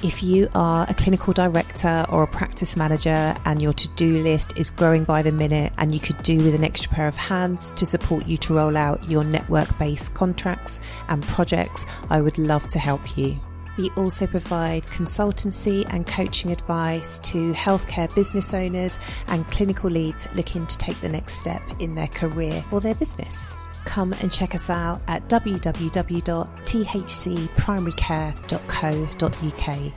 If you are a clinical director or a practice manager and your to do list is growing by the minute and you could do with an extra pair of hands to support you to roll out your network based contracts and projects, I would love to help you. We also provide consultancy and coaching advice to healthcare business owners and clinical leads looking to take the next step in their career or their business come and check us out at www.thcprimarycare.co.uk.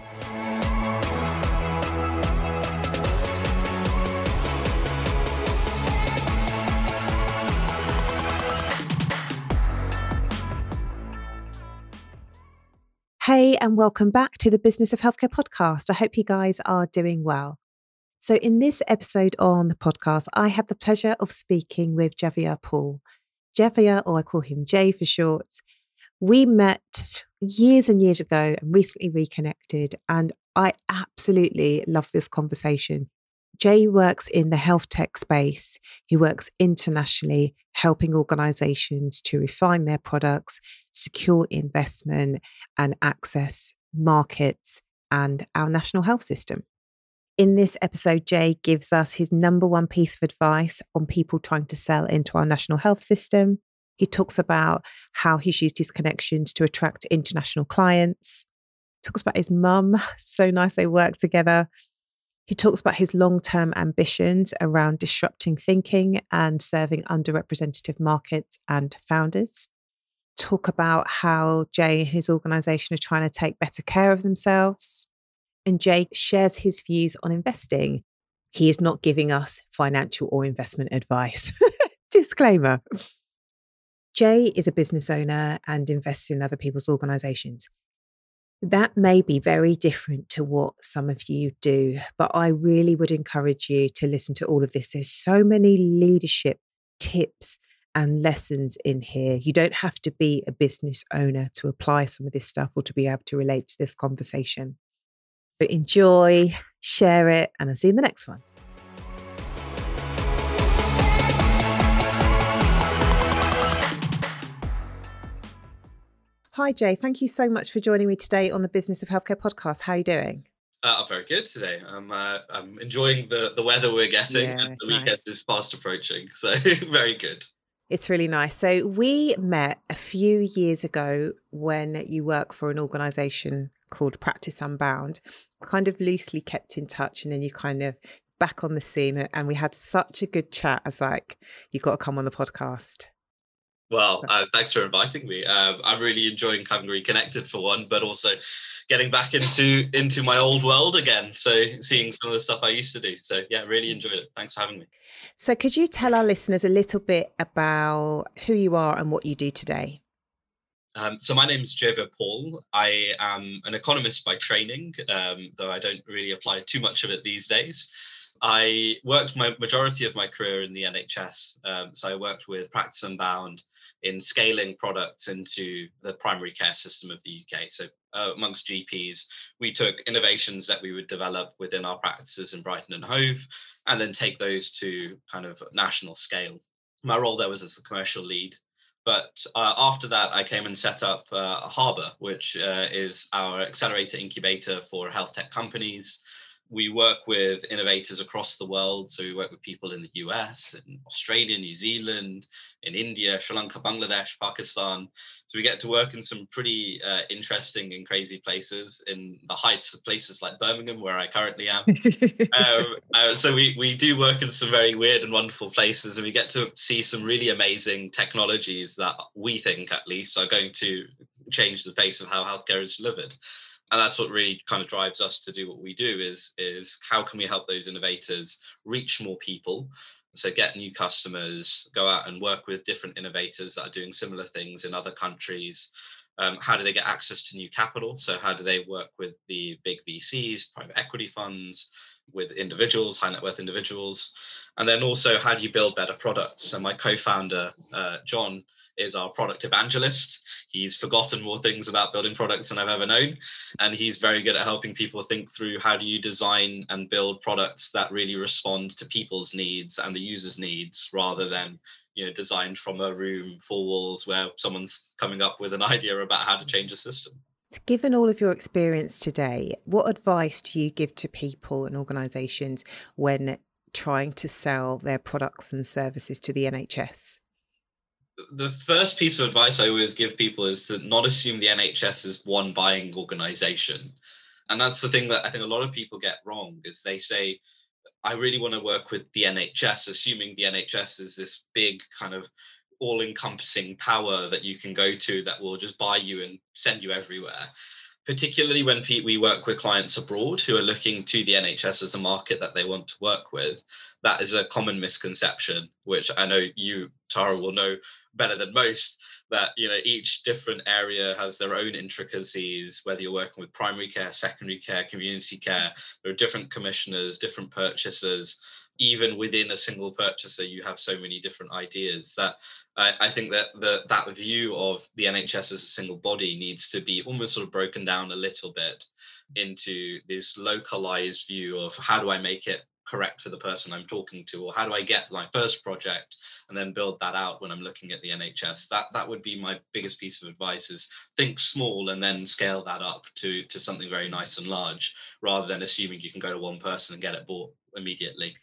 Hey, and welcome back to the Business of Healthcare podcast. I hope you guys are doing well. So, in this episode on the podcast, I have the pleasure of speaking with Jaivir Pall. Jaivir, or I call him Jay for short. We met years and years ago and recently reconnected, and I absolutely love this conversation. Jay works in the health tech space. He works internationally, helping organizations to refine their products, secure investment, and access markets and our national health system. In this episode, Jay gives us his number one piece of advice on people trying to sell into our national health system. He talks about how he's used his connections to attract international clients. Talks about his mum. So nice they work together. He talks about his long term ambitions around disrupting thinking and serving underrepresented markets and founders. Talk about how Jay and his organization are trying to take better care of themselves and Jay shares his views on investing. He is not giving us financial or investment advice. Disclaimer. Jay is a business owner and invests in other people's organizations. That may be very different to what some of you do, but I really would encourage you to listen to all of this. There's so many leadership tips and lessons in here. You don't have to be a business owner to apply some of this stuff or to be able to relate to this conversation. But enjoy, share it, and I'll see you in the next one. Hi, Jay. Thank you so much for joining me today on the Business of Healthcare podcast. How are you doing? Uh, I'm very good today. I'm uh, I'm enjoying the the weather we're getting, yeah, and the weekend nice. is fast approaching. So very good. It's really nice. So we met a few years ago when you work for an organisation called Practice Unbound, kind of loosely kept in touch and then you kind of back on the scene and we had such a good chat as like you've got to come on the podcast. Well uh, thanks for inviting me. Um, i'm really enjoying having reconnected for one but also getting back into into my old world again so seeing some of the stuff i used to do. So yeah really mm. enjoyed it. Thanks for having me. So could you tell our listeners a little bit about who you are and what you do today um, so my name is Jaivir Pall. I am an economist by training, um, though I don't really apply too much of it these days. I worked my majority of my career in the NHS. Um, so I worked with Practice Unbound in scaling products into the primary care system of the UK. So uh, amongst GPs, we took innovations that we would develop within our practices in Brighton and Hove, and then take those to kind of national scale. My role there was as a commercial lead but uh, after that, I came and set up uh, Harbr, which uh, is our accelerator incubator for health tech companies we work with innovators across the world. So we work with people in the US, in Australia, New Zealand, in India, Sri Lanka, Bangladesh, Pakistan. So we get to work in some pretty uh, interesting and crazy places in the heights of places like Birmingham, where I currently am. um, uh, so we, we do work in some very weird and wonderful places, and we get to see some really amazing technologies that we think, at least, are going to change the face of how healthcare is delivered and that's what really kind of drives us to do what we do is is how can we help those innovators reach more people so get new customers go out and work with different innovators that are doing similar things in other countries um, how do they get access to new capital so how do they work with the big vcs private equity funds with individuals, high net worth individuals. And then also, how do you build better products? So, my co founder, uh, John, is our product evangelist. He's forgotten more things about building products than I've ever known. And he's very good at helping people think through how do you design and build products that really respond to people's needs and the user's needs rather than you know designed from a room four walls where someone's coming up with an idea about how to change a system Given all of your experience today, what advice do you give to people and organisations when trying to sell their products and services to the NHS? The first piece of advice I always give people is to not assume the NHS is one buying organization. And that's the thing that I think a lot of people get wrong is they say, I really want to work with the NHS, assuming the NHS is this big kind of all encompassing power that you can go to that will just buy you and send you everywhere. Particularly when we work with clients abroad who are looking to the NHS as a market that they want to work with, that is a common misconception, which I know you, Tara, will know better than most that you know each different area has their own intricacies whether you're working with primary care secondary care community care. There are different commissioners different purchasers even within a single purchaser you have so many different ideas that I, I think that the, that view of the nhs as a single body needs to be almost sort of broken down a little bit into this localized view of how do i make it correct for the person I'm talking to, or how do I get my first project and then build that out when I'm looking at the NHS? That that would be my biggest piece of advice: is think small and then scale that up to to something very nice and large, rather than assuming you can go to one person and get it bought immediately.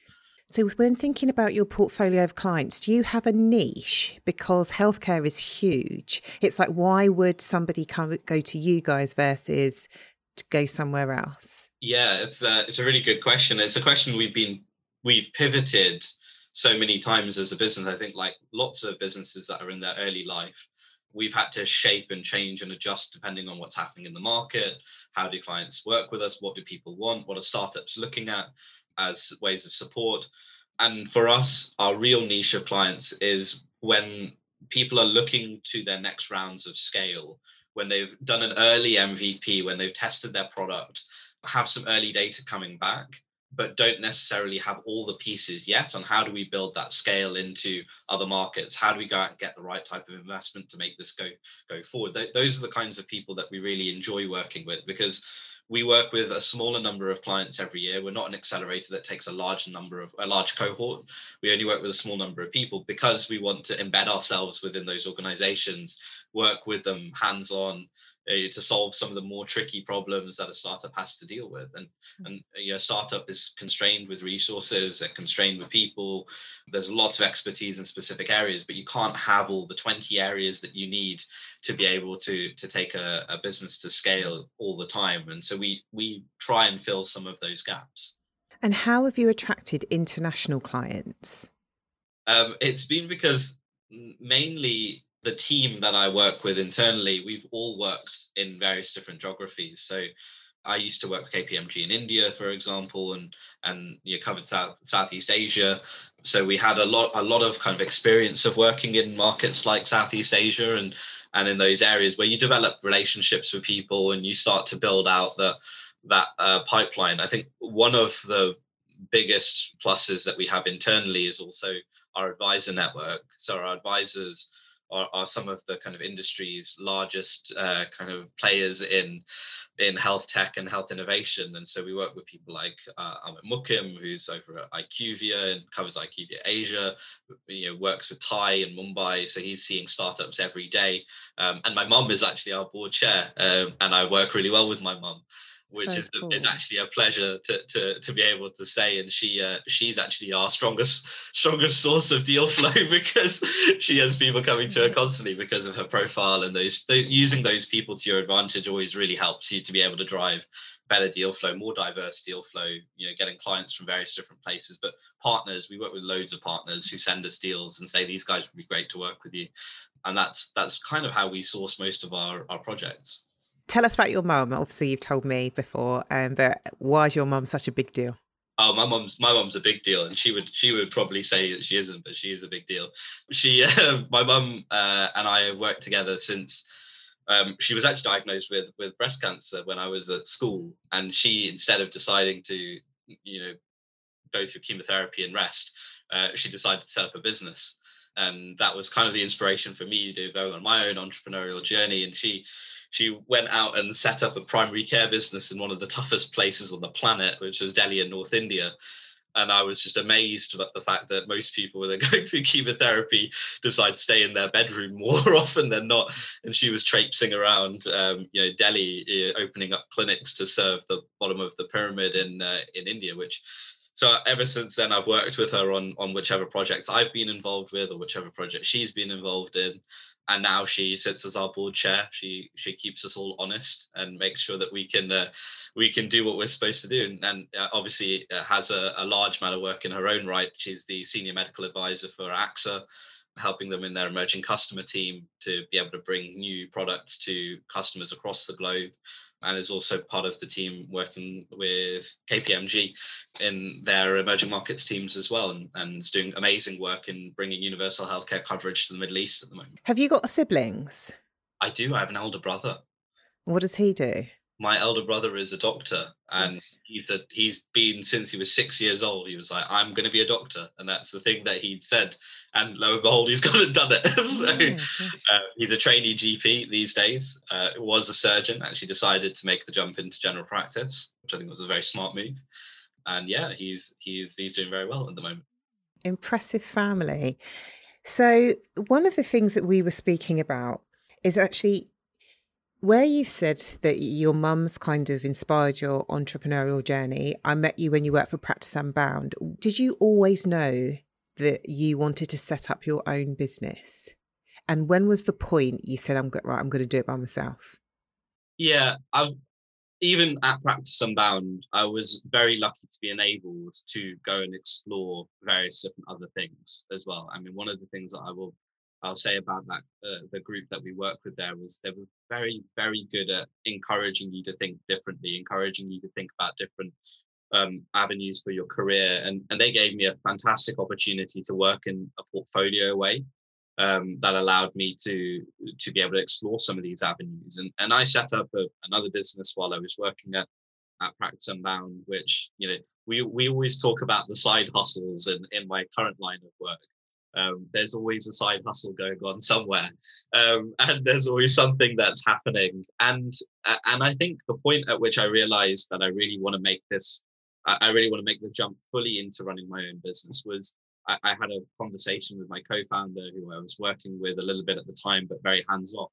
So, when thinking about your portfolio of clients, do you have a niche? Because healthcare is huge. It's like, why would somebody come go to you guys versus to go somewhere else? Yeah, it's a, it's a really good question. It's a question we've been we've pivoted so many times as a business. I think like lots of businesses that are in their early life, we've had to shape and change and adjust depending on what's happening in the market. How do clients work with us? What do people want? What are startups looking at as ways of support? And for us, our real niche of clients is when people are looking to their next rounds of scale when they've done an early MVP, when they've tested their product, have some early data coming back, but don't necessarily have all the pieces yet on how do we build that scale into other markets? How do we go out and get the right type of investment to make this go go forward? Th- those are the kinds of people that we really enjoy working with because we work with a smaller number of clients every year. We're not an accelerator that takes a large number of a large cohort. We only work with a small number of people because we want to embed ourselves within those organizations, work with them hands on, uh, to solve some of the more tricky problems that a startup has to deal with. And hmm. and you know, startup is constrained with resources, and constrained with people. There's lots of expertise in specific areas, but you can't have all the 20 areas that you need to be able to to take a, a business to scale all the time. And so we we try and fill some of those gaps. And how have you attracted international clients? Um, it's been because mainly the team that I work with internally, we've all worked in various different geographies. So I used to work with KPMG in India, for example, and and you know, covered South Southeast Asia. So we had a lot a lot of kind of experience of working in markets like Southeast Asia and and in those areas where you develop relationships with people and you start to build out the that uh, pipeline. I think one of the biggest pluses that we have internally is also our advisor network. So our advisors are, are some of the kind of industry's largest uh, kind of players in in health tech and health innovation. And so we work with people like uh, Amit Mukim, who's over at IQVIA and covers IQVIA Asia, you know, works with TiE Mumbai. So he's seeing startups every day. Um, and my mum is actually our board chair, um, and I work really well with my mum which is cool. is actually a pleasure to to to be able to say. And she uh, she's actually our strongest strongest source of deal flow because she has people coming to her constantly because of her profile and those, those using those people to your advantage always really helps you to be able to drive better deal flow, more diverse deal flow, you know, getting clients from various different places. But partners, we work with loads of partners who send us deals and say these guys would be great to work with you. And that's that's kind of how we source most of our, our projects tell us about your mum. Obviously, you've told me before, um, but why is your mum such a big deal? Oh, my mum's my mum's a big deal, and she would she would probably say that she isn't, but she is a big deal. She, uh, my mum uh, and I have worked together since um, she was actually diagnosed with with breast cancer when I was at school, and she instead of deciding to you know, go through chemotherapy and rest, uh, she decided to set up a business. And that was kind of the inspiration for me to go on my own entrepreneurial journey. And she she went out and set up a primary care business in one of the toughest places on the planet, which was Delhi in North India and I was just amazed at the fact that most people, when they're going through chemotherapy, decide to stay in their bedroom more often than not. And she was traipsing around, um, you know, Delhi, uh, opening up clinics to serve the bottom of the pyramid in uh, in India. Which, so ever since then, I've worked with her on on whichever projects I've been involved with, or whichever project she's been involved in and now she sits as our board chair. She she keeps us all honest and makes sure that we can uh, we can do what we're supposed to do. And, and uh, obviously has a, a, large amount of work in her own right. She's the senior medical advisor for AXA, helping them in their emerging customer team to be able to bring new products to customers across the globe and is also part of the team working with KPMG in their emerging markets teams as well, and, and is doing amazing work in bringing universal healthcare coverage to the Middle East at the moment. Have you got siblings? I do. I have an elder brother. What does he do? my elder brother is a doctor and he's a he's been since he was six years old he was like i'm going to be a doctor. And that's the thing that he said. And lo and behold he's gone and done it. So uh, he's a trainee gp these days. Uh, was a surgeon actually decided to make the jump into general practice which i think was a very smart move. And yeah he's he's he's doing very well at the moment. Impressive family. So one of the things that we were speaking about is actually where you said that your mum's kind of inspired your entrepreneurial journey, I met you when you worked for Practice Unbound. Did you always know that you wanted to set up your own business? And when was the point you said, "I'm right, I'm going to do it by myself"? Yeah, I've even at Practice Unbound, I was very lucky to be enabled to go and explore various different other things as well. I mean, one of the things that I will I'll say about that uh, the group that we worked with there was they were very very good at encouraging you to think differently, encouraging you to think about different um, avenues for your career, and and they gave me a fantastic opportunity to work in a portfolio way um, that allowed me to to be able to explore some of these avenues, and and I set up a, another business while I was working at at Practice Unbound, which you know we we always talk about the side hustles in in my current line of work um, there's always a side hustle going on somewhere, um, and there's always something that's happening. And and I think the point at which I realized that I really want to make this, I really want to make the jump fully into running my own business was I, I had a conversation with my co-founder who I was working with a little bit at the time, but very hands off.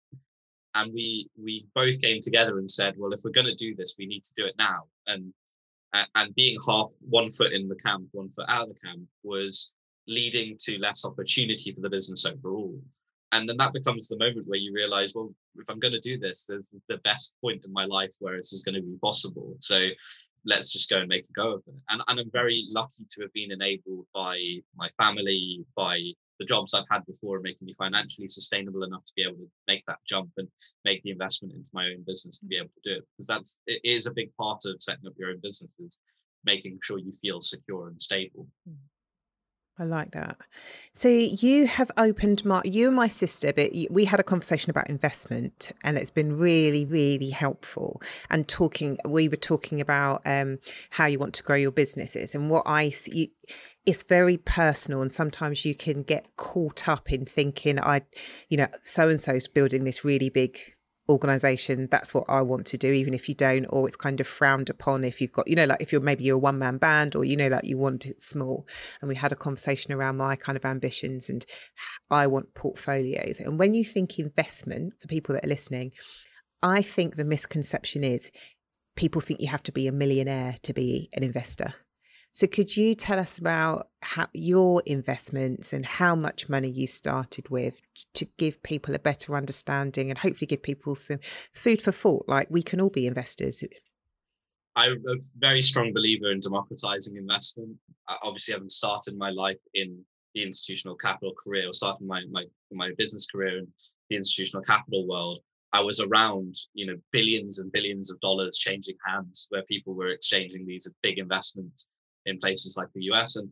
And we we both came together and said, well, if we're going to do this, we need to do it now. And and being half one foot in the camp, one foot out of the camp was leading to less opportunity for the business overall. And then that becomes the moment where you realize, well, if I'm going to do this, there's the best point in my life where this is going to be possible. So let's just go and make a go of it. And, and I'm very lucky to have been enabled by my family, by the jobs I've had before, making me financially sustainable enough to be able to make that jump and make the investment into my own business and be able to do it. Because that's it is a big part of setting up your own businesses, making sure you feel secure and stable. Mm. I like that. So you have opened my you and my sister, but we had a conversation about investment, and it's been really, really helpful. And talking, we were talking about um, how you want to grow your businesses, and what I see. It's very personal, and sometimes you can get caught up in thinking, I, you know, so and so's building this really big organization that's what i want to do even if you don't or it's kind of frowned upon if you've got you know like if you're maybe you're a one man band or you know like you want it small. And we had a conversation around my kind of ambitions and i want portfolios. And when you think investment for people that are listening i think the misconception is people think you have to be a millionaire to be an investor so, could you tell us about how, your investments and how much money you started with to give people a better understanding and hopefully give people some food for thought? Like, we can all be investors. I'm a very strong believer in democratizing investment. I obviously, haven't started my life in the institutional capital career or started my, my, my business career in the institutional capital world. I was around, you know, billions and billions of dollars changing hands where people were exchanging these big investments in places like the US. And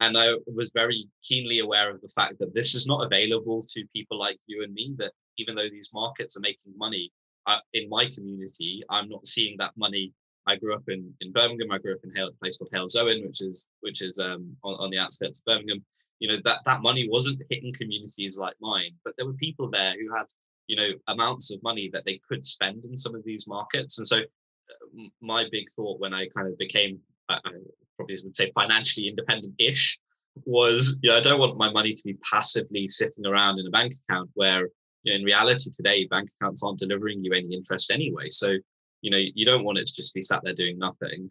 and I was very keenly aware of the fact that this is not available to people like you and me. That even though these markets are making money uh, in my community, I'm not seeing that money I grew up in, in Birmingham. I grew up in a place called Halesowen, which is which is um, on, on the outskirts of Birmingham. You know that that money wasn't hitting communities like mine, but there were people there who had you know amounts of money that they could spend in some of these markets. And so uh, my big thought when I kind of became, I, I probably would say financially independent-ish, was you know I don't want my money to be passively sitting around in a bank account where you know, in reality today bank accounts aren't delivering you any interest anyway. So you know you don't want it to just be sat there doing nothing.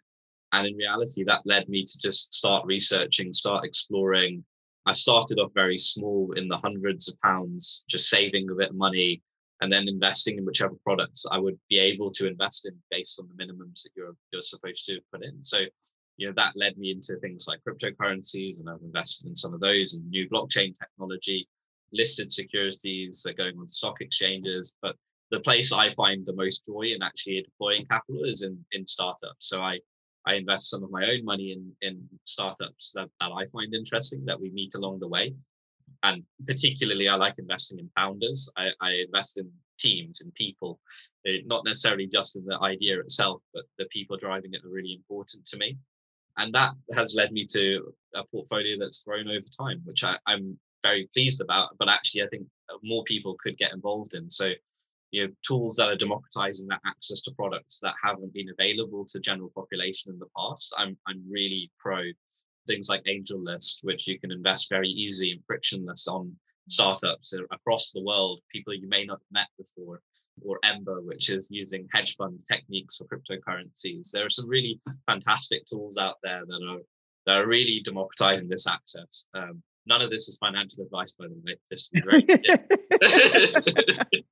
And in reality that led me to just start researching start exploring. I started off very small in the hundreds of pounds just saving a bit of money and then investing in whichever products i would be able to invest in based on the minimums that you're you're supposed to put in. So you know that led me into things like cryptocurrencies and i've invested in some of those and new blockchain technology listed securities are going on stock exchanges but the place I find the most joy in actually deploying capital is in in startups. So I I invest some of my own money in in startups that, that I find interesting that we meet along the way. And particularly I like investing in founders. I, I invest in teams and people, eh, not necessarily just in the idea itself, but the people driving it are really important to me. And that has led me to a portfolio that's grown over time, which I, I'm very pleased about. But actually, I think uh, more people could get involved in. So you know tools that are democratizing that access to products that haven't been available to general population in the past i'm i'm really pro things like AngelList which you can invest very easily and frictionless on startups across the world people you may not have met before or ember which is using hedge fund techniques for cryptocurrencies there are some really fantastic tools out there that are that are really democratizing this access um, none of this is financial advice by the way just be very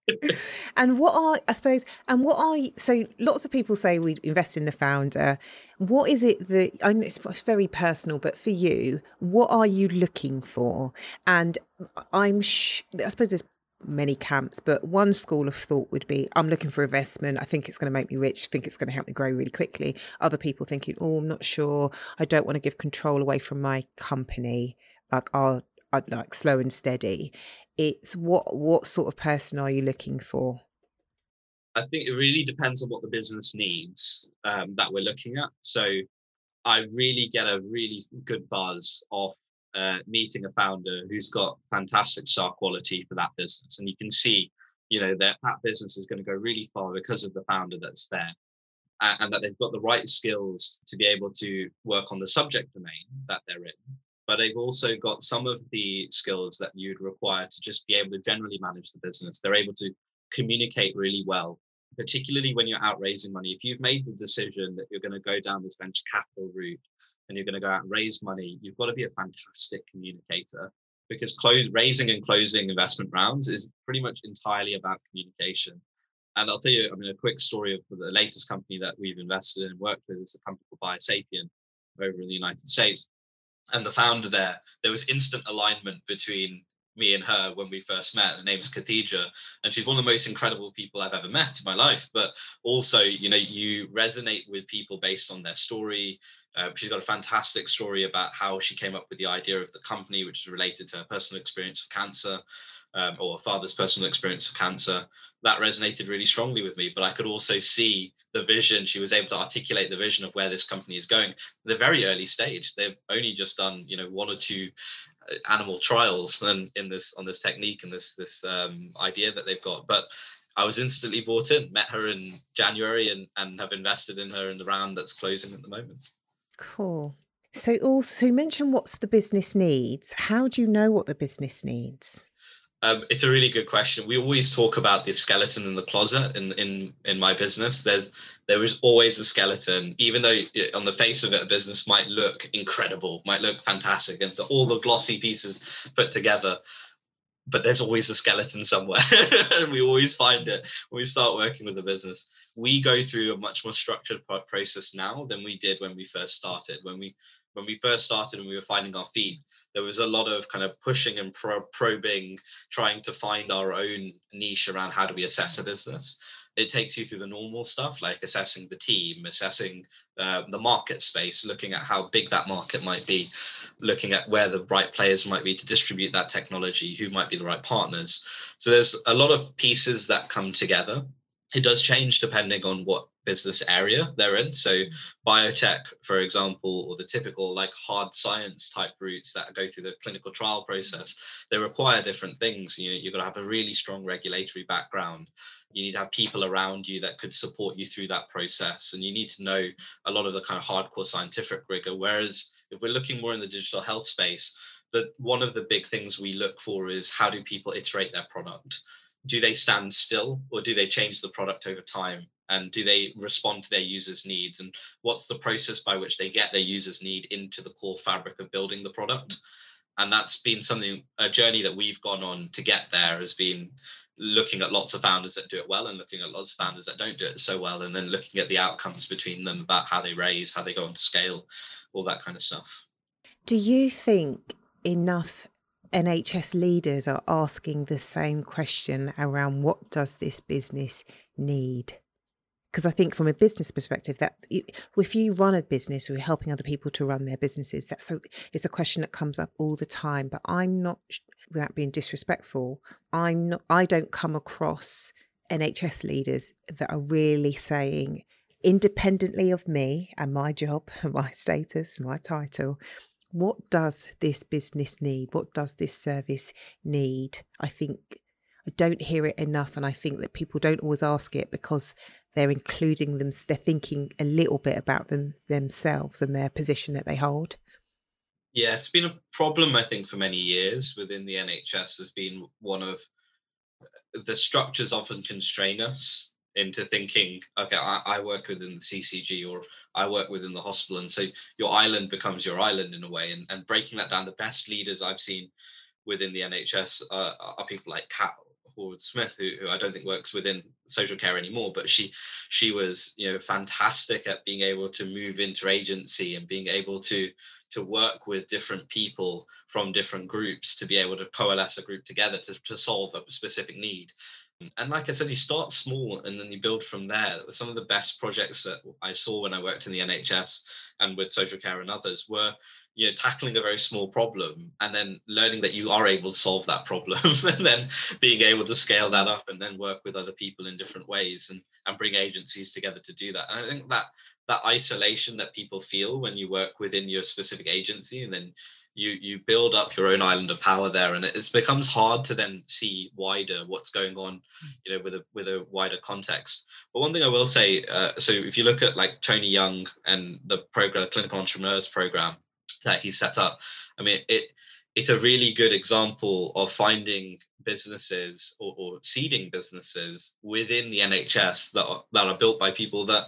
and what are I suppose and what are so lots of people say we invest in the founder. What is it that I know it's very personal, but for you, what are you looking for? And I'm sh- I suppose there's many camps, but one school of thought would be I'm looking for investment. I think it's going to make me rich, think it's going to help me grow really quickly. Other people thinking, oh, I'm not sure. I don't want to give control away from my company. Like, I'll, I'd like slow and steady it's what what sort of person are you looking for i think it really depends on what the business needs um, that we're looking at so i really get a really good buzz off uh, meeting a founder who's got fantastic star quality for that business and you can see you know that that business is going to go really far because of the founder that's there and that they've got the right skills to be able to work on the subject domain that they're in but they've also got some of the skills that you'd require to just be able to generally manage the business. They're able to communicate really well, particularly when you're out raising money. If you've made the decision that you're going to go down this venture capital route and you're going to go out and raise money, you've got to be a fantastic communicator because close, raising and closing investment rounds is pretty much entirely about communication. And I'll tell you, I mean, a quick story of the latest company that we've invested in and worked with is a company called Biosapien over in the United States and the founder there, there was instant alignment between me and her when we first met. Her name's Khadija, and she's one of the most incredible people I've ever met in my life. But also, you know, you resonate with people based on their story. Uh, she's got a fantastic story about how she came up with the idea of the company, which is related to her personal experience of cancer um, or father's personal experience of cancer, that resonated really strongly with me. But I could also see the vision. She was able to articulate the vision of where this company is going. The very early stage, they've only just done, you know, one or two animal trials and in this on this technique and this this um, idea that they've got. But I was instantly bought in. Met her in January and and have invested in her in the round that's closing at the moment. Cool. So also, so you mentioned what the business needs. How do you know what the business needs? Um, it's a really good question. We always talk about the skeleton in the closet in, in in my business. There's there is always a skeleton, even though on the face of it, a business might look incredible, might look fantastic, and all the glossy pieces put together. But there's always a skeleton somewhere, and we always find it when we start working with a business. We go through a much more structured process now than we did when we first started. When we when we first started and we were finding our feet, there was a lot of kind of pushing and pro- probing, trying to find our own niche around how do we assess a business. It takes you through the normal stuff like assessing the team, assessing uh, the market space, looking at how big that market might be, looking at where the right players might be to distribute that technology, who might be the right partners. So there's a lot of pieces that come together. It does change depending on what business area they're in. So mm. biotech, for example, or the typical like hard science type routes that go through the clinical trial process, they require different things. You know, you've got to have a really strong regulatory background. You need to have people around you that could support you through that process. And you need to know a lot of the kind of hardcore scientific rigor. Whereas if we're looking more in the digital health space, that one of the big things we look for is how do people iterate their product? Do they stand still or do they change the product over time? And do they respond to their users needs? And what's the process by which they get their users need into the core fabric of building the product? And that's been something a journey that we've gone on to get there has been looking at lots of founders that do it well and looking at lots of founders that don't do it so well and then looking at the outcomes between them about how they raise how they go on to scale all that kind of stuff. Do you think enough NHS leaders are asking the same question around what does this business need? Because I think from a business perspective that if you run a business or you're helping other people to run their businesses, that's so it's a question that comes up all the time. But I'm not, without being disrespectful, I'm not, I don't come across NHS leaders that are really saying, independently of me and my job and my status, my title, what does this business need? What does this service need? I think I don't hear it enough, and I think that people don't always ask it because they're including them they're thinking a little bit about them themselves and their position that they hold. Yeah it's been a problem i think for many years within the nhs has been one of uh, the structures often constrain us into thinking okay I, I, work within the ccg or i work within the hospital and so your island becomes your island in a way and, and breaking that down the best leaders i've seen within the nhs uh, are people like kat Hordle Smith, who, who I don't think works within social care anymore, but she she was you know fantastic at being able to move interagency and being able to to work with different people from different groups to be able to coalesce a group together to, to solve a specific need. And like I said, you start small and then you build from there. Some of the best projects that I saw when I worked in the NHS and with social care and others were you know tackling a very small problem and then learning that you are able to solve that problem and then being able to scale that up and then work with other people in different ways and and bring agencies together to do that. And i think that that isolation that people feel when you work within your specific agency and then you you build up your own island of power there and it becomes hard to then see wider what's going on you know with a with a wider context. But one thing i will say uh, so if you look at like tony young and the program clinical entrepreneurs program that he set up. I mean, it it's a really good example of finding businesses or, or seeding businesses within the NHS that are, that are built by people that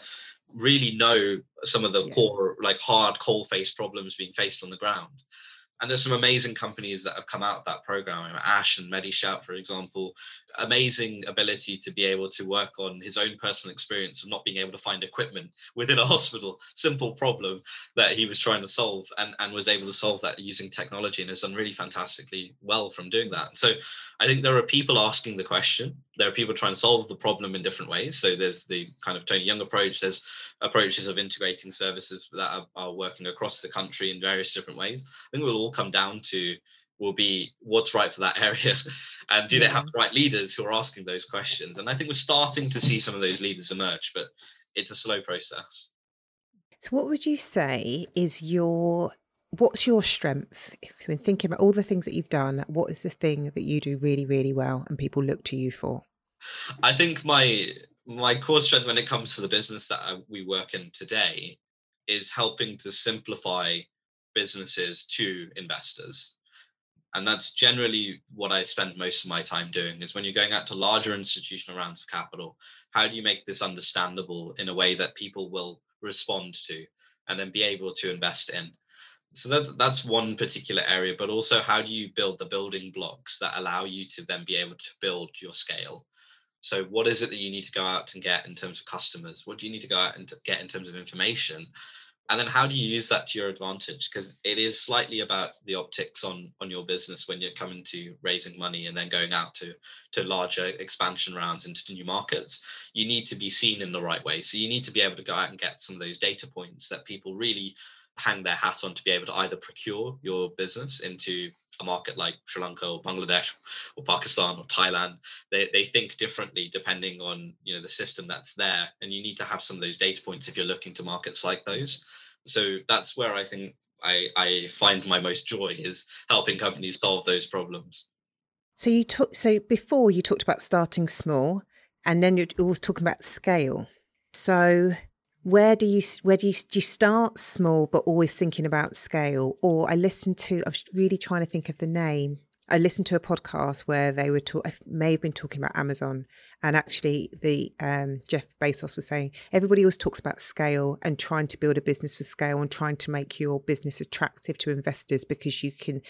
really know some of the yeah. core like hard coal face problems being faced on the ground and there's some amazing companies that have come out of that program. Ash and medishout for example amazing ability to be able to work on his own personal experience of not being able to find equipment within a hospital. Simple problem that he was trying to solve and, and was able to solve that using technology and has done really fantastically well from doing that. So i think there are people asking the question there are people trying to solve the problem in different ways. So there's the kind of tony young approach there's approaches of integrating services that are, are working across the country in various different ways. I think we'll all come down to will be what's right for that area and do they have the right leaders who are asking those questions? And i think we're starting to see some of those leaders emerge but it's a slow process. So what would you say is your what's your strength? If you've been thinking about all the things that you've done what is the thing that you do really really well and people look to you for? I think my my core strength when it comes to the business that I, we work in today is helping to simplify businesses to investors. And that's generally what i spend most of my time doing is when you're going out to larger institutional rounds of capital how do you make this understandable in a way that people will respond to and then be able to invest in so that, that's one particular area but also how do you build the building blocks that allow you to then be able to build your scale? So what is it that you need to go out and get in terms of customers? What do you need to go out and get in terms of information? And then how do you use that to your advantage? Because it is slightly about the optics on on your business when you're coming to raising money and then going out to to larger expansion rounds into new markets. You need to be seen in the right way. So you need to be able to go out and get some of those data points that people really hang their hat on to be able to either procure your business into a market like Sri Lanka or Bangladesh or Pakistan or Thailand, they, they think differently depending on you know the system that's there. And you need to have some of those data points if you're looking to markets like those. So that's where I think I, I find my most joy is helping companies solve those problems. So you took so before you talked about starting small and then you're always talking about scale. So where do you where do you, do you start small but always thinking about scale? Or i listened to i was really trying to think of the name. I listened to a podcast where they were talk, I may have been talking about amazon. And actually the um, jeff bezos was saying everybody always talks about scale and trying to build a business for scale and trying to make your business attractive to investors because you can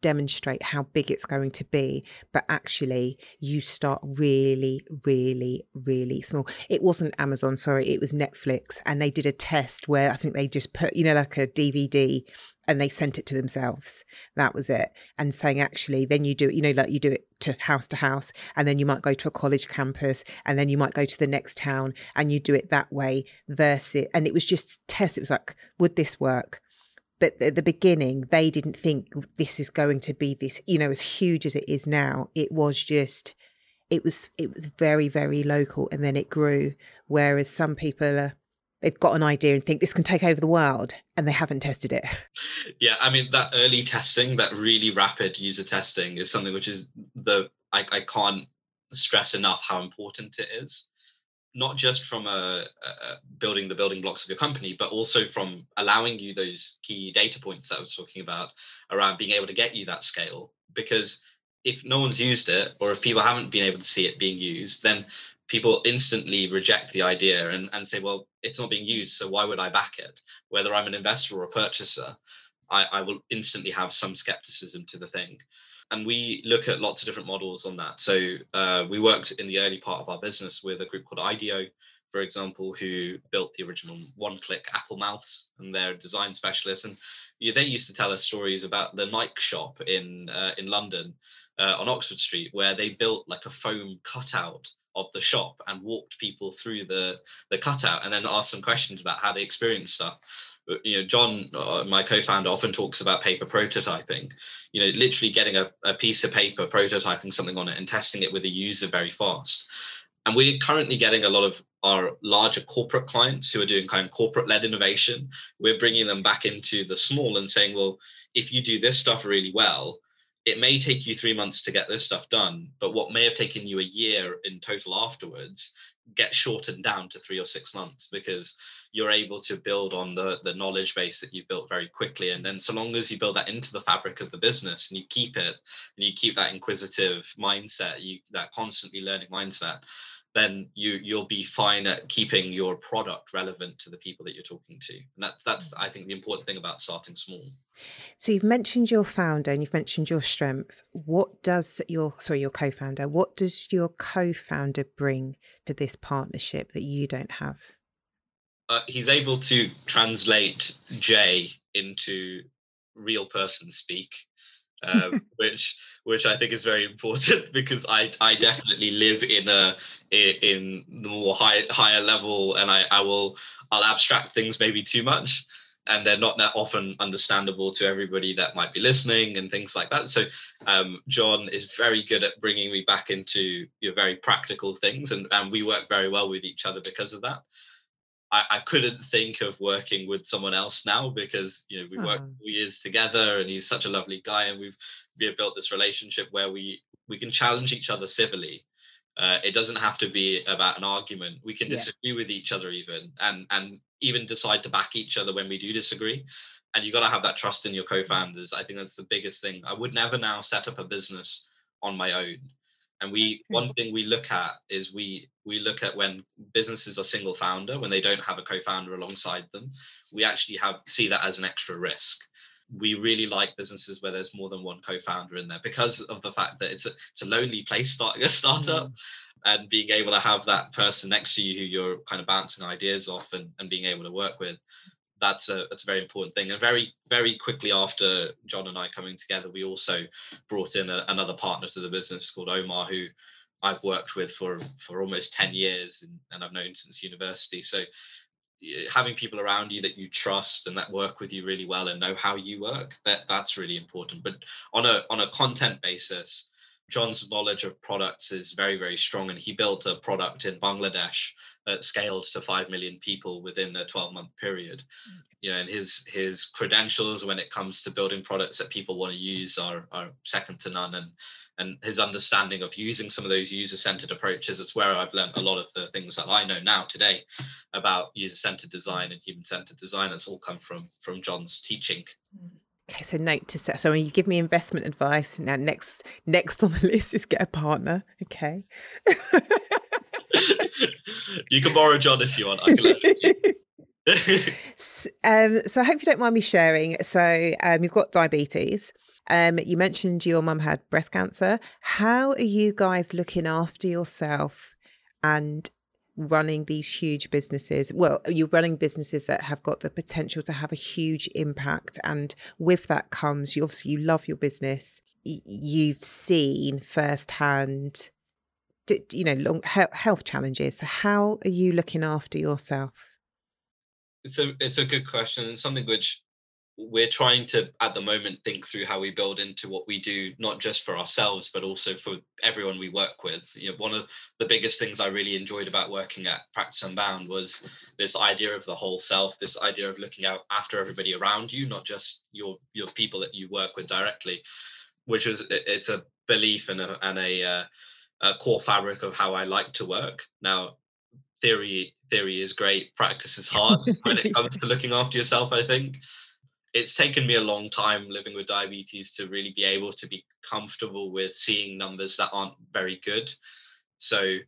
demonstrate how big it's going to be, but actually you start really, really, really small. It wasn't Amazon, sorry, it was Netflix. And they did a test where I think they just put, you know, like a DVD and they sent it to themselves. That was it. And saying, actually, then you do it, you know, like you do it to house to house, and then you might go to a college campus, and then you might go to the next town, and you do it that way versus, and it was just test. It was like, would this work? But at the beginning they didn't think this is going to be this you know as huge as it is now it was just it was it was very very local and then it grew. Whereas some people are they've got an idea and think this can take over the world and they haven't tested it. Yeah i mean that early testing that really rapid user testing is something which is the i, I can't stress enough how important it is not just from a, a, building the building blocks of your company, but also from allowing you those key data points that I was talking about around being able to get you that scale. Because if no one's used it, or if people haven't been able to see it being used, then people instantly reject the idea and, and say, well, it's not being used, so why would I back it? Whether I'm an investor or a purchaser, I, I will instantly have some skepticism to the thing and we look at lots of different models on that. So uh, we worked in the early part of our business with a group called IDEO, for example, who built the original one-click Apple mouse, and they're design specialists. And yeah, they used to tell us stories about the Nike shop in uh, in London uh, on Oxford Street, where they built like a foam cutout of the shop and walked people through the the cutout, and then asked some questions about how they experienced stuff you know john uh, my co-founder often talks about paper prototyping. You know literally getting a, a piece of paper prototyping something on it and testing it with a user very fast. And we're currently getting a lot of our larger corporate clients who are doing kind of corporate led innovation. We're bringing them back into the small and saying well if you do this stuff really well it may take you three months to get this stuff done but what may have taken you a year in total afterwards get shortened down to three or six months because you're able to build on the the knowledge base that you've built very quickly. And then so long as you build that into the fabric of the business and you keep it and you keep that inquisitive mindset you that constantly learning mindset then you you'll be fine at keeping your product relevant to the people that you're talking to. And that's that's i think the important thing about starting small. So you've mentioned your founder and you've mentioned your strength. What does your sorry your co-founder what does your co-founder bring to this partnership that you don't have? Uh, he's able to translate Jay into real person speak, um, which which I think is very important because I I definitely live in a in the more high higher level, and I I will I'll abstract things maybe too much. And they're not that often understandable to everybody that might be listening and things like that. So, um, John is very good at bringing me back into your very practical things, and, and we work very well with each other because of that. I, I, couldn't think of working with someone else now because you know we've worked uh-huh. years together and he's such a lovely guy and we've we built this relationship where we we can challenge each other civilly. Uh, it doesn't have to be about an argument. We can disagree yeah. with each other even and and even decide to back each other when we do disagree. And you've got to have that trust in your co-founders. I think that's the biggest thing. I would never now set up a business on my own and we one thing we look at is we we look at when businesses are single founder when they don't have a co-founder alongside them we actually have see that as an extra risk. We really like businesses where there's more than one co-founder in there because of the fact that it's a, it's a lonely place starting a startup mm. and being able to have that person next to you who you're kind of bouncing ideas off and, and being able to work with that's a that's a very important thing. And very very quickly after John and I coming together, we also brought in a, another partner to the business called Omar, who I've worked with for for almost ten years and, and I've known since university. So having people around you that you trust and that work with you really well and know how you work that that's really important but on a on a content basis john's knowledge of products is very very strong and he built a product in bangladesh that scaled to 5 million people within a 12 month period. Mm. you know and his his credentials when it comes to building products that people want to use are are second to none and and his understanding of using some of those user-centered approaches it's where i've learned a lot of the things that i know now today about user-centered design and human-centered design. It's all come from from john's teaching okay so note to set so when you give me investment advice now next next on the list is get a partner okay you can borrow john if you want i can let um, so I hope you don't mind me sharing. So um, you've got diabetes. Um, you mentioned your mum had breast cancer. How are you guys looking after yourself and running these huge businesses? Well, you're running businesses that have got the potential to have a huge impact, and with that comes you obviously you love your business. You've seen firsthand, you know, long health challenges. So how are you looking after yourself? It's a it's a good question and something which we're trying to at the moment think through how we build into what we do not just for ourselves but also for everyone we work with. You know one of the biggest things i really enjoyed about working at practice unbound was this idea of the whole self this idea of looking out after everybody around you not just your your people that you work with directly which is it's a belief and a, and a, uh, a core fabric of how i like to work. Now theory theory is great practice is hard when it comes to looking after yourself i think it's taken me a long time living with diabetes to really be able to be comfortable with seeing numbers that aren't very good. So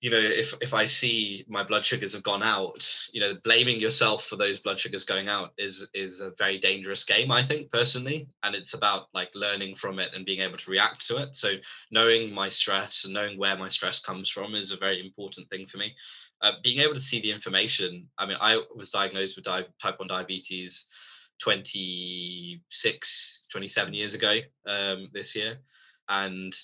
you know if if i see my blood sugars have gone out you know blaming yourself for those blood sugars going out is is a very dangerous game i think personally. And it's about like learning from it and being able to react to it. So knowing my stress and knowing where my stress comes from is a very important thing for me. Uh, being able to see the information i mean i was diagnosed with di- type 1 diabetes 26 27 years ago um, this year. And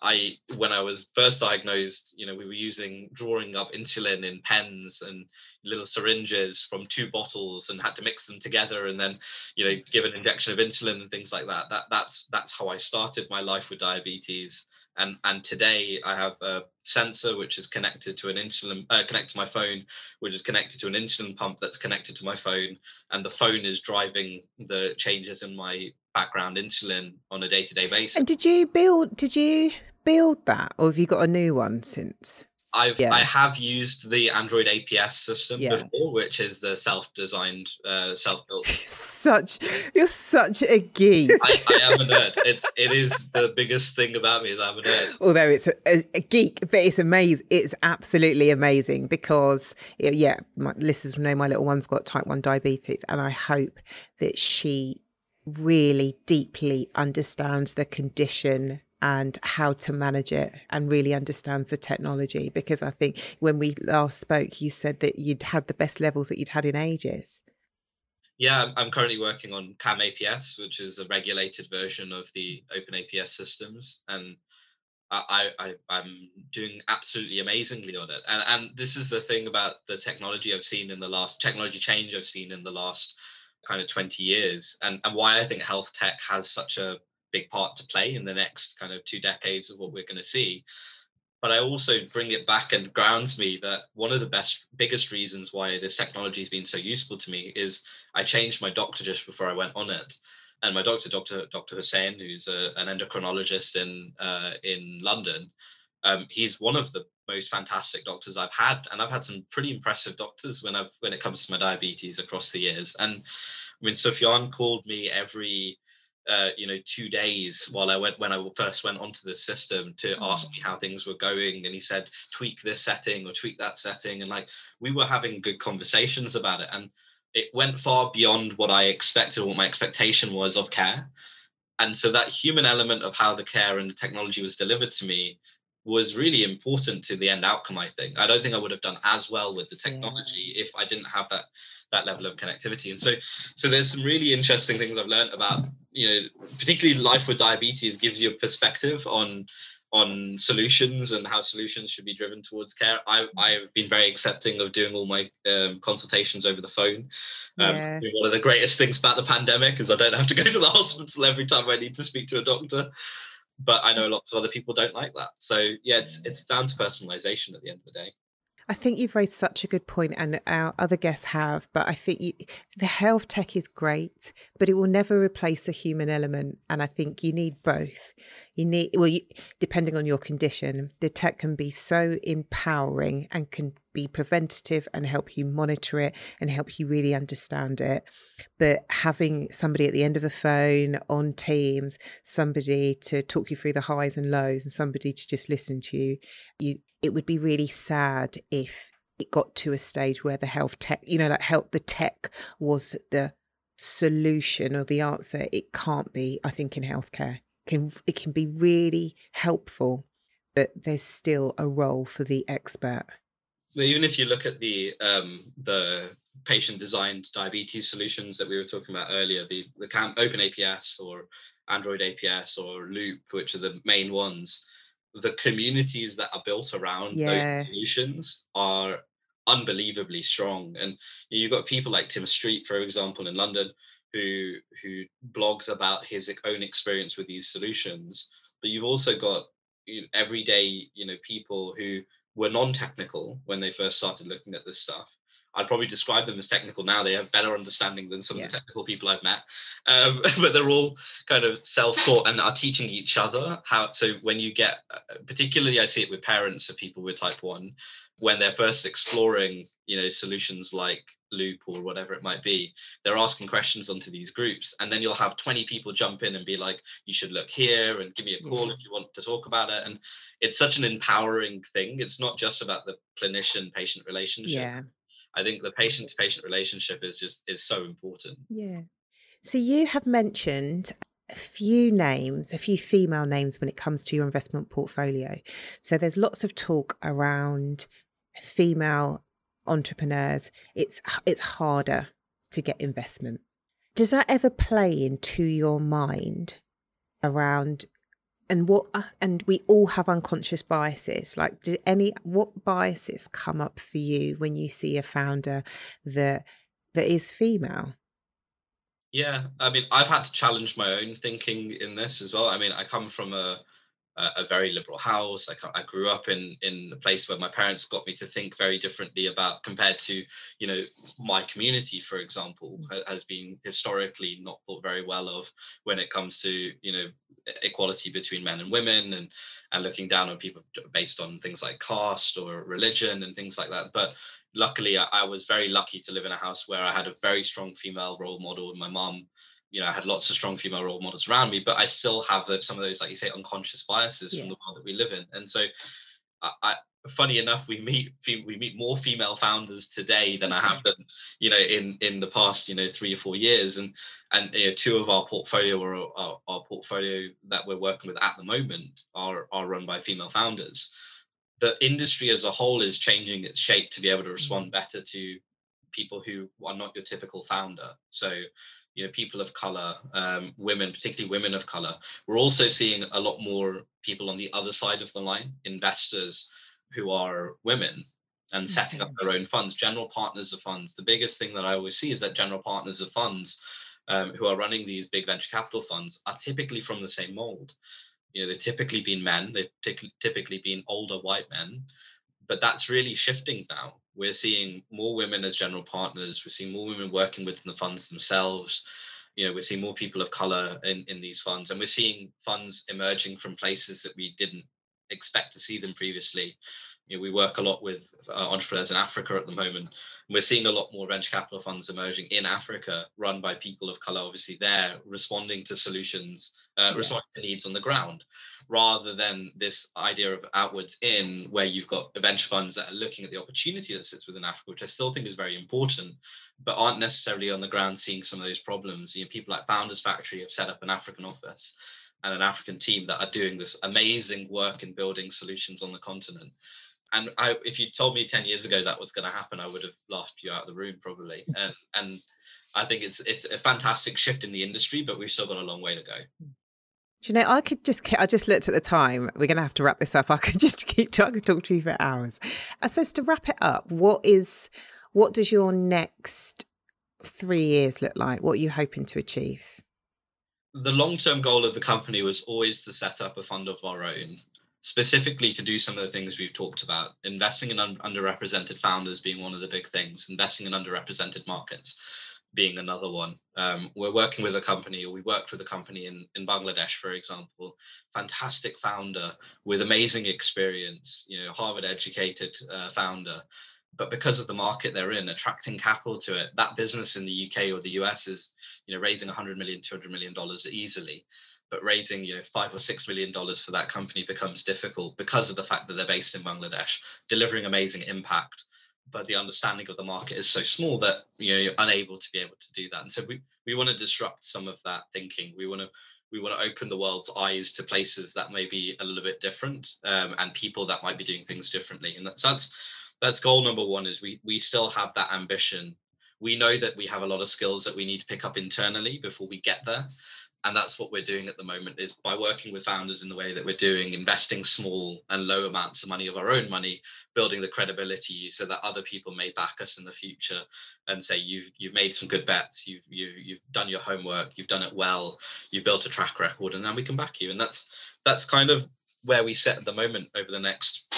i when i was first diagnosed you know we were using drawing up insulin in pens and little syringes from two bottles and had to mix them together and then you know give an injection of insulin and things like that. That that's that's how i started my life with diabetes and and today I have a sensor which is connected to an insulin uh, connected to my phone, which is connected to an insulin pump that's connected to my phone, and the phone is driving the changes in my background insulin on a day to day basis. And did you build? Did you build that, or have you got a new one since? I yeah. I have used the Android APS system yeah. before, which is the self-designed, uh, self-built. such you're such a geek. I, I, am a nerd. It's it is the biggest thing about me is I'm a nerd. Although it's a, a, a geek, but it's amazing. It's absolutely amazing because yeah, my listeners know my little one's got type one diabetes, and I hope that she really deeply understands the condition and how to manage it and really understands the technology. Because I think when we last spoke, you said that you'd had the best levels that you'd had in ages. Yeah, I'm currently working on CAM APS, which is a regulated version of the Open APS systems, and I, I I'm doing absolutely amazingly on it. And and this is the thing about the technology I've seen in the last technology change I've seen in the last kind of 20 years, and and why I think health tech has such a big part to play in the next kind of two decades of what we're going to see. But I also bring it back and grounds me that one of the best, biggest reasons why this technology has been so useful to me is I changed my doctor just before I went on it. And my doctor, Dr. Dr. Hussain, who's a, an endocrinologist in uh, in London, um, he's one of the most fantastic doctors I've had, and I've had some pretty impressive doctors when I've when it comes to my diabetes across the years. And I mean, Sufyan called me every uh, you know two days while I went when I first went onto the system to mm. ask me how things were going, and he said tweak this setting or tweak that setting, and like we were having good conversations about it, and it went far beyond what I expected, what my expectation was of care, and so that human element of how the care and the technology was delivered to me was really important to the end outcome i think i don't think i would have done as well with the technology yeah. if i didn't have that that level of connectivity and so so there's some really interesting things i've learned about you know particularly life with diabetes gives you a perspective on on solutions and how solutions should be driven towards care. I, I've been very accepting of doing all my um, consultations over the phone. Um, yeah. One of the greatest things about the pandemic is I don't have to go to the hospital every time I need to speak to a doctor. But I know lots of other people don't like that. So yeah, it's it's down to personalization at the end of the day. I think you've raised such a good point, and our other guests have. But I think you, the health tech is great, but it will never replace a human element. And I think you need both. You need, well, you, depending on your condition, the tech can be so empowering and can be preventative and help you monitor it and help you really understand it. But having somebody at the end of the phone on Teams, somebody to talk you through the highs and lows, and somebody to just listen to you, you it would be really sad if it got to a stage where the health tech, you know, like help the tech was the solution or the answer. It can't be, I think, in healthcare. It can it can be really helpful, but there's still a role for the expert. Even if you look at the um, the patient designed diabetes solutions that we were talking about earlier, the the Cam- Open APS or Android APS or Loop, which are the main ones, the communities that are built around yeah. those solutions are unbelievably strong. And you've got people like Tim Street, for example, in London, who who blogs about his own experience with these solutions. But you've also got you know, everyday, you know, people who were non-technical when they first started looking at this stuff I'd probably describe them as technical now. They have better understanding than some yeah. of the technical people I've met, um, but they're all kind of self-taught and are teaching each other how. So when you get, uh, particularly, I see it with parents of people with type one, when they're first exploring, you know, solutions like Loop or whatever it might be, they're asking questions onto these groups, and then you'll have 20 people jump in and be like, "You should look here and give me a call mm-hmm. if you want to talk about it." And it's such an empowering thing. It's not just about the clinician-patient relationship. Yeah I think the patient to patient relationship is just is so important. Yeah. So you have mentioned a few names, a few female names when it comes to your investment portfolio. So there's lots of talk around female entrepreneurs. It's it's harder to get investment. Does that ever play into your mind around and what uh, and we all have unconscious biases like did any what biases come up for you when you see a founder that that is female yeah i mean i've had to challenge my own thinking in this as well i mean i come from a a, very liberal house. I, I grew up in in a place where my parents got me to think very differently about compared to you know my community, for example, mm. has been historically not thought very well of when it comes to you know equality between men and women and and looking down on people based on things like caste or religion and things like that. But luckily, I, I was very lucky to live in a house where I had a very strong female role model. My mom you know, I had lots of strong female role models around me, but I still have the, some of those, like you say, unconscious biases yeah. from the world that we live in. And so, I, I, funny enough, we meet we meet more female founders today than I have done, you know, in in the past, you know, three or four years. And and you know, two of our portfolio or our, our portfolio that we're working with at the moment are are run by female founders. The industry as a whole is changing its shape to be able to respond mm-hmm. better to people who are not your typical founder. So you know people of color um, women particularly women of color. We're also seeing a lot more people on the other side of the line investors who are women and setting up their own funds. General partners of funds. The biggest thing that i always see is that general partners of funds um, who are running these big venture capital funds are typically from the same mold. You know they've typically been men they've typically been older white men but that's really shifting now we're seeing more women as general partners. We're seeing more women working within the funds themselves. You know, we're seeing more people of color in, in these funds, and we're seeing funds emerging from places that we didn't expect to see them previously. You know, we work a lot with uh, entrepreneurs in Africa at the moment. we're seeing a lot more venture capital funds emerging in Africa, run by people of color. Obviously, they're responding to solutions, uh, yeah. responding to needs on the ground rather than this idea of outwards in where you've got venture funds that are looking at the opportunity that sits within Africa, which I still think is very important, but aren't necessarily on the ground seeing some of those problems. You know, people like Founders Factory have set up an African office and an African team that are doing this amazing work in building solutions on the continent. And I, if you told me 10 years ago that was going to happen, I would have laughed you out of the room probably. And, and I think it's it's a fantastic shift in the industry, but we've still got a long way to go. Do you know, I could just, I just looked at the time. We're going to have to wrap this up. I could just keep talking, talk to you for hours. I suppose to wrap it up, what is, what does your next three years look like? What are you hoping to achieve? The long term goal of the company was always to set up a fund of our own, specifically to do some of the things we've talked about investing in un- underrepresented founders being one of the big things, investing in underrepresented markets being another one. Um, we're working with a company, or we worked with a company in, in Bangladesh, for example, fantastic founder with amazing experience, you know, Harvard educated uh, founder. But because of the market they're in, attracting capital to it, that business in the UK or the US is, you know, raising 100 million, 200 million dollars easily. But raising, you know, five or six million dollars for that company becomes difficult because of the fact that they're based in Bangladesh, delivering amazing impact but the understanding of the market is so small that you know you're unable to be able to do that. And so we we want to disrupt some of that thinking. We want to we want to open the world's eyes to places that may be a little bit different um, and people that might be doing things differently. And that's that's that's goal number one is we we still have that ambition. We know that we have a lot of skills that we need to pick up internally before we get there and that's what we're doing at the moment is by working with founders in the way that we're doing investing small and low amounts of money of our own money building the credibility so that other people may back us in the future and say you've you've made some good bets. You've you've, you've done your homework. You've done it well. You've built a track record and then we can back you. And that's that's kind of where we sit at the moment over the next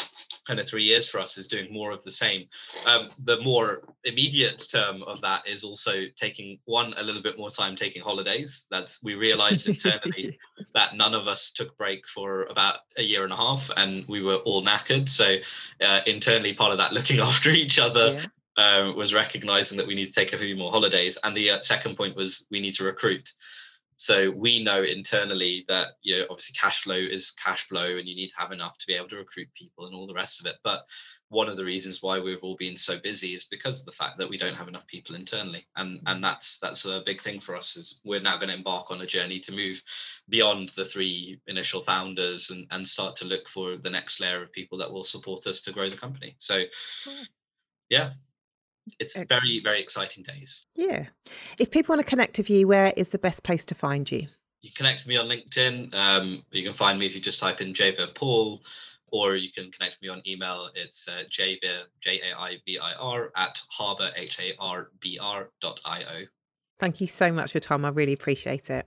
kind of three years for us is doing more of the same. Um, the more immediate term of that is also taking one a little bit more time taking holidays. That's we realized internally that none of us took break for about a year and a half, and we were all knackered. So uh, internally, part of that looking after each other. Yeah. Um, was recognizing that we need to take a few more holidays, and the uh, second point was we need to recruit. So we know internally that you know obviously cash flow is cash flow, and you need to have enough to be able to recruit people and all the rest of it. But one of the reasons why we've all been so busy is because of the fact that we don't have enough people internally, and and that's that's a big thing for us. Is we're now going to embark on a journey to move beyond the three initial founders and and start to look for the next layer of people that will support us to grow the company. So, yeah, it's very very exciting days. Yeah. If people want to connect with you where is the best place to find you? You connect with me on linkedin um, you can find me if you just type in jaivir pall or you can connect with me on email. It's uh, jaivir j-a-i-v-i-r at harbr h-a-r-b-r dot i-o thank you so much for your time. I really appreciate it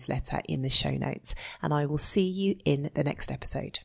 newsletter in the show notes. And I will see you in the next episode.